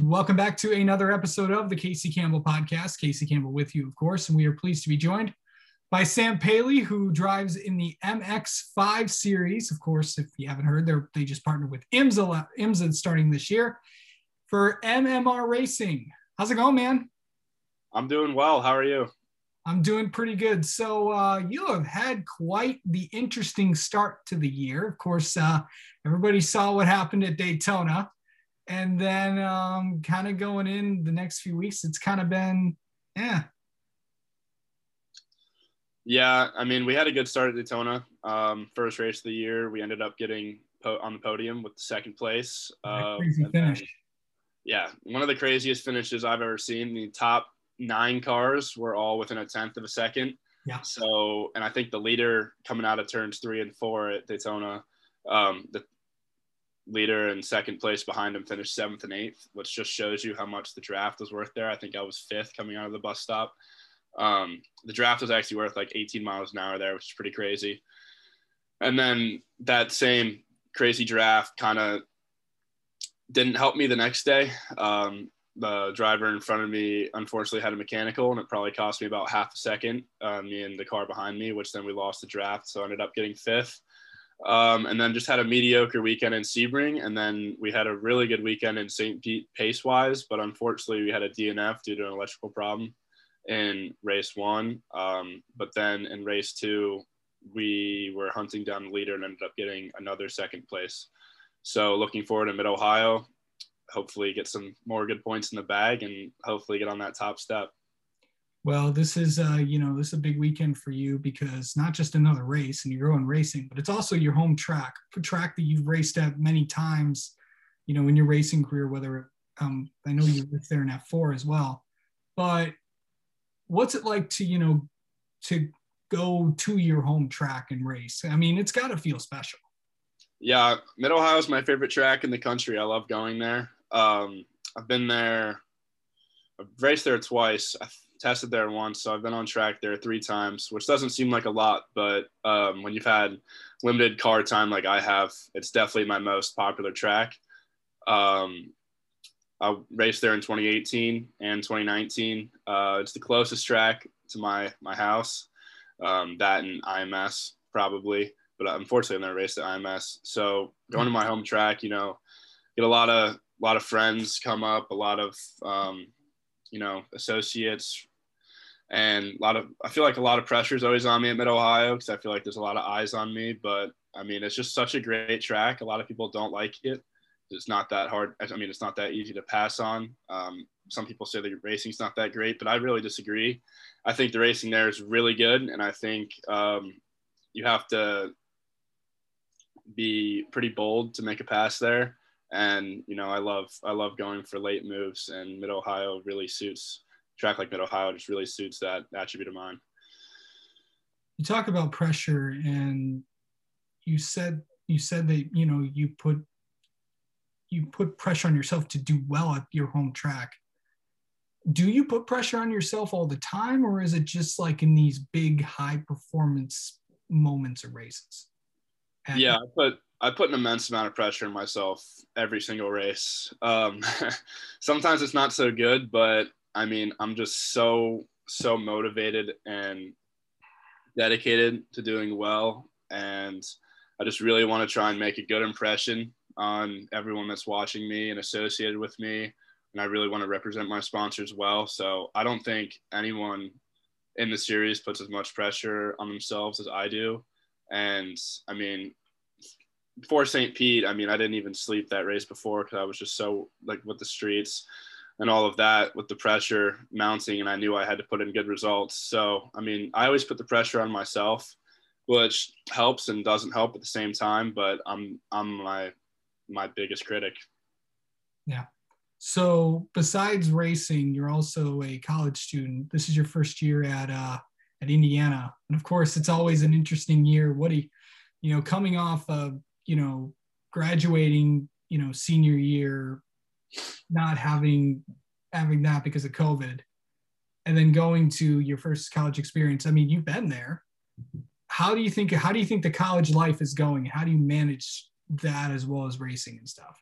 Welcome back to another episode of the Casey Campbell podcast. Casey Campbell with you, of course, and we are pleased to be joined by Sam Paley, who drives in the MX5 series. Of course, if you haven't heard, they they just partnered with IMSA, IMSA starting this year for MMR Racing. How's it going, man? I'm doing well. How are you? I'm doing pretty good. So uh, you have had quite the interesting start to the year. Of course, uh, everybody saw what happened at Daytona and then um, kind of going in the next few weeks, it's kind of been, yeah. Yeah, I mean, we had a good start at Daytona. Um, first race of the year, we ended up getting po- on the podium with the second place. Uh, crazy finish. Then, yeah, one of the craziest finishes I've ever seen. The top nine cars were all within a tenth of a second. Yeah. So, and I think the leader coming out of turns three and four at Daytona, um, the leader and second place behind him finished seventh and eighth, which just shows you how much the draft was worth there. I think I was fifth coming out of the bus stop. Um, the draft was actually worth like 18 miles an hour there, which is pretty crazy. And then that same crazy draft kind of didn't help me the next day. Um, the driver in front of me unfortunately had a mechanical and it probably cost me about half a second uh, me and the car behind me which then we lost the draft so I ended up getting fifth um, and then just had a mediocre weekend in Sebring. And then we had a really good weekend in St. Pete pace wise, but unfortunately we had a DNF due to an electrical problem in race one. Um, but then in race two, we were hunting down the leader and ended up getting another second place. So looking forward to Mid Ohio, hopefully get some more good points in the bag and hopefully get on that top step. Well, this is uh, you know this is a big weekend for you because not just another race and you're going racing, but it's also your home track, track that you've raced at many times, you know, in your racing career. Whether um, I know you raced there in F4 as well, but what's it like to you know to go to your home track and race? I mean, it's got to feel special. Yeah, Mid Ohio is my favorite track in the country. I love going there. Um, I've been there. I've raced there twice. I tested there once, so I've been on track there three times, which doesn't seem like a lot, but um, when you've had limited car time like I have, it's definitely my most popular track. Um, I raced there in 2018 and 2019. Uh, it's the closest track to my my house. Um, that and IMS probably, but unfortunately I never raced at IMS. So going to my home track, you know, get a lot of a lot of friends come up, a lot of um, you know associates, and a lot of I feel like a lot of pressure is always on me at Mid Ohio because I feel like there's a lot of eyes on me. But I mean, it's just such a great track. A lot of people don't like it. It's not that hard. I mean, it's not that easy to pass on. Um, some people say the racing's not that great, but I really disagree. I think the racing there is really good, and I think um, you have to be pretty bold to make a pass there. And you know, I love I love going for late moves, and Mid Ohio really suits track like Mid Ohio just really suits that attribute of mine. You talk about pressure, and you said you said that you know you put you put pressure on yourself to do well at your home track. Do you put pressure on yourself all the time, or is it just like in these big high performance moments or races? And yeah, I put I put an immense amount of pressure on myself every single race. Um, sometimes it's not so good, but I mean, I'm just so, so motivated and dedicated to doing well. And I just really want to try and make a good impression on everyone that's watching me and associated with me. And I really want to represent my sponsors well. So I don't think anyone in the series puts as much pressure on themselves as I do. And I mean, for St. Pete, I mean, I didn't even sleep that race before because I was just so like with the streets and all of that with the pressure mounting and I knew I had to put in good results. So, I mean, I always put the pressure on myself, which helps and doesn't help at the same time, but I'm I'm my my biggest critic. Yeah. So, besides racing, you're also a college student. This is your first year at uh at Indiana. And of course, it's always an interesting year. What do you, you know, coming off of, you know, graduating, you know, senior year, not having having that because of COVID, and then going to your first college experience. I mean, you've been there. How do you think? How do you think the college life is going? How do you manage that as well as racing and stuff?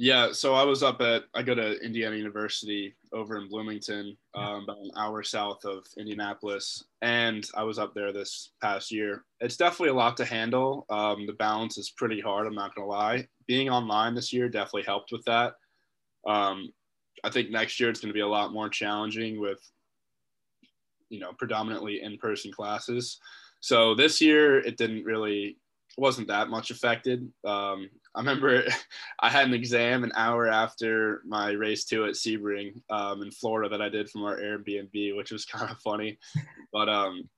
Yeah, so I was up at I go to Indiana University over in Bloomington, um, about an hour south of Indianapolis, and I was up there this past year. It's definitely a lot to handle. Um, the balance is pretty hard. I'm not gonna lie. Being online this year definitely helped with that. Um, I think next year it's going to be a lot more challenging with, you know, predominantly in-person classes. So this year it didn't really wasn't that much affected. Um, I remember I had an exam an hour after my race two at Sebring um, in Florida that I did from our Airbnb, which was kind of funny. But um,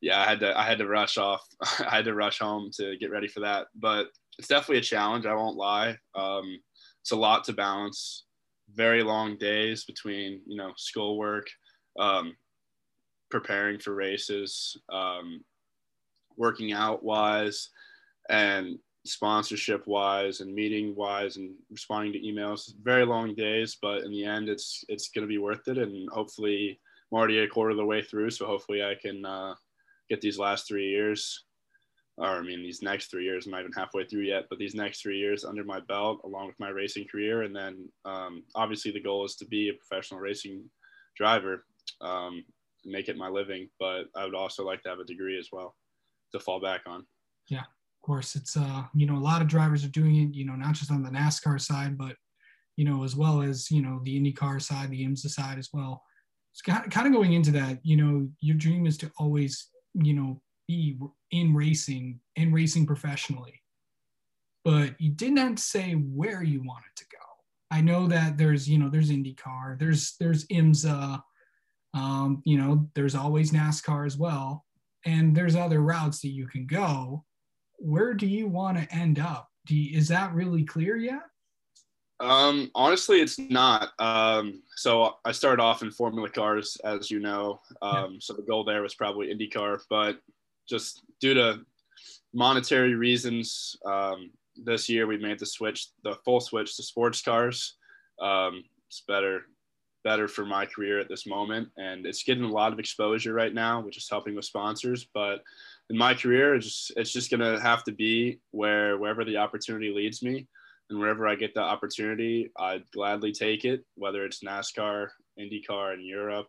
yeah, I had to I had to rush off. I had to rush home to get ready for that. But it's definitely a challenge. I won't lie. Um, it's a lot to balance. Very long days between you know schoolwork, um, preparing for races, um, working out wise, and sponsorship wise and meeting wise and responding to emails very long days but in the end it's it's going to be worth it and hopefully i'm already a quarter of the way through so hopefully i can uh, get these last three years or i mean these next three years i'm not even halfway through yet but these next three years under my belt along with my racing career and then um, obviously the goal is to be a professional racing driver um, make it my living but i would also like to have a degree as well to fall back on yeah of course, it's uh, you know, a lot of drivers are doing it, you know, not just on the NASCAR side, but you know, as well as you know the IndyCar side, the IMSA side as well. It's kind of going into that, you know, your dream is to always, you know, be in racing and racing professionally. But you didn't say where you wanted to go. I know that there's, you know, there's IndyCar, there's there's IMSA, um, you know, there's always NASCAR as well, and there's other routes that you can go where do you want to end up? Do you, is that really clear yet? Um, honestly, it's not. Um, so I started off in Formula cars, as you know. Um, yeah. So the goal there was probably IndyCar, but just due to monetary reasons, um, this year we made the switch, the full switch to sports cars. Um, it's better, better for my career at this moment, and it's getting a lot of exposure right now, which is helping with sponsors. But in my career, it's just, it's just to have to be where wherever the opportunity leads me. And wherever I get the opportunity, I'd gladly take it, whether it's NASCAR, IndyCar in Europe,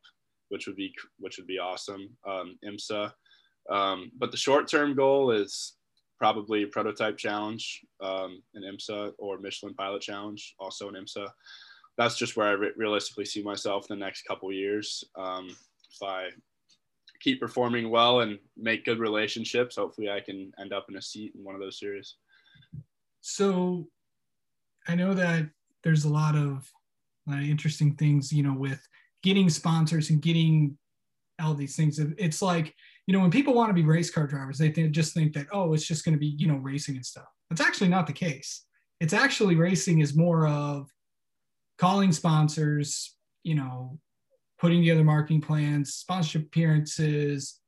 which would be which would be awesome, um, IMSA. Um, but the short-term goal is probably prototype challenge um, in IMSA or Michelin Pilot Challenge, also an IMSA. That's just where I re- realistically see myself the next couple years. Um, if I keep performing well and make good relationships, hopefully I can end up in a seat in one of those series. So I know that there's a lot of uh, interesting things, you know, with getting sponsors and getting all these things. It's like, you know, when people want to be race car drivers, they think, just think that, oh, it's just going to be, you know, racing and stuff. That's actually not the case. It's actually racing is more of calling sponsors, you know, putting together marketing plans, sponsorship appearances,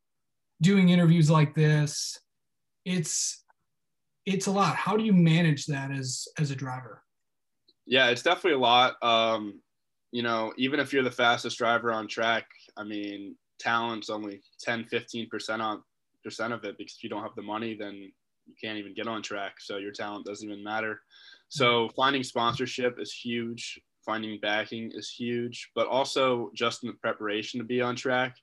doing interviews like this. It's it's a lot. How do you manage that as as a driver? Yeah, it's definitely a lot. Um, you know, even if you're the fastest driver on track, I mean, talent's only 10, 15% on percent of it because if you don't have the money, then you can't even get on track. So your talent doesn't even matter. So finding sponsorship is huge finding backing is huge, but also just in the preparation to be on track.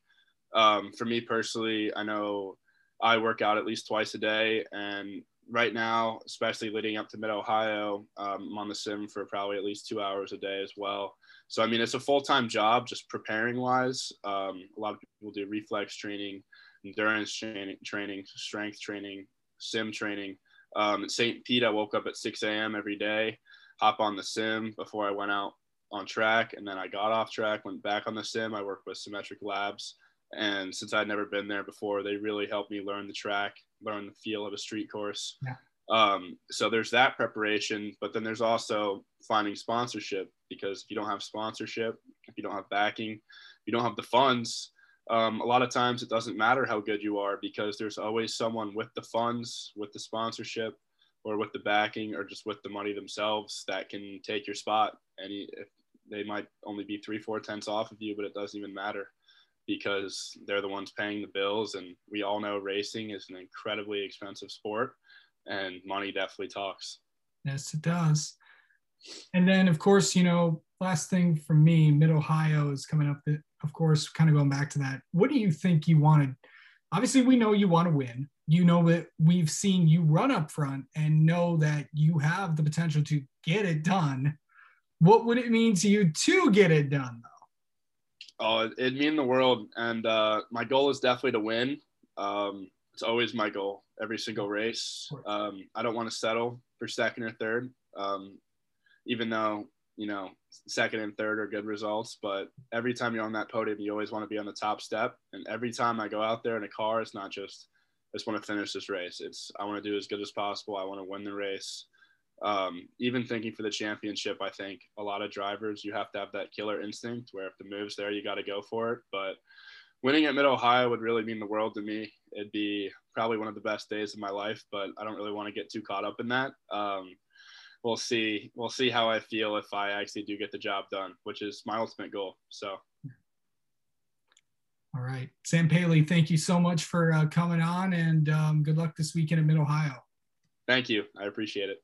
Um, for me personally, I know I work out at least twice a day, and right now, especially leading up to Mid Ohio, um, I'm on the sim for probably at least two hours a day as well. So I mean, it's a full time job, just preparing wise. Um, a lot of people do reflex training, endurance training, training, strength training, sim training. Um, at St. Pete, I woke up at 6 a.m. every day hop on the sim before I went out on track. And then I got off track, went back on the sim. I worked with Symmetric Labs. And since I'd never been there before, they really helped me learn the track, learn the feel of a street course. Yeah. Um, so there's that preparation, but then there's also finding sponsorship because if you don't have sponsorship, if you don't have backing, if you don't have the funds, um, a lot of times it doesn't matter how good you are because there's always someone with the funds, with the sponsorship, or with the backing or just with the money themselves that can take your spot. And if they might only be three, four tenths off of you, but it doesn't even matter because they're the ones paying the bills. And we all know racing is an incredibly expensive sport, and money definitely talks. Yes, it does. And then, of course, you know, last thing for me, Mid Ohio is coming up. That, of course, kind of going back to that. What do you think you wanted? Obviously, we know you want to win. You know that we've seen you run up front and know that you have the potential to get it done. What would it mean to you to get it done? Oh, it'd mean the world. And uh, my goal is definitely to win. Um, it's always my goal every single race. Um, I don't want to settle for second or third, um, even though you know second and third are good results. But every time you're on that podium, you always want to be on the top step. And every time I go out there in a car, it's not just I just want to finish this race. It's I want to do as good as possible. I want to win the race. Um, even thinking for the championship, I think a lot of drivers you have to have that killer instinct where if the move's there, you got to go for it. But winning at Mid Ohio would really mean the world to me. It'd be probably one of the best days of my life, but I don't really want to get too caught up in that. Um, we'll see. We'll see how I feel if I actually do get the job done, which is my ultimate goal. So. All right, Sam Paley, thank you so much for uh, coming on, and um, good luck this weekend at Mid Ohio. Thank you. I appreciate it.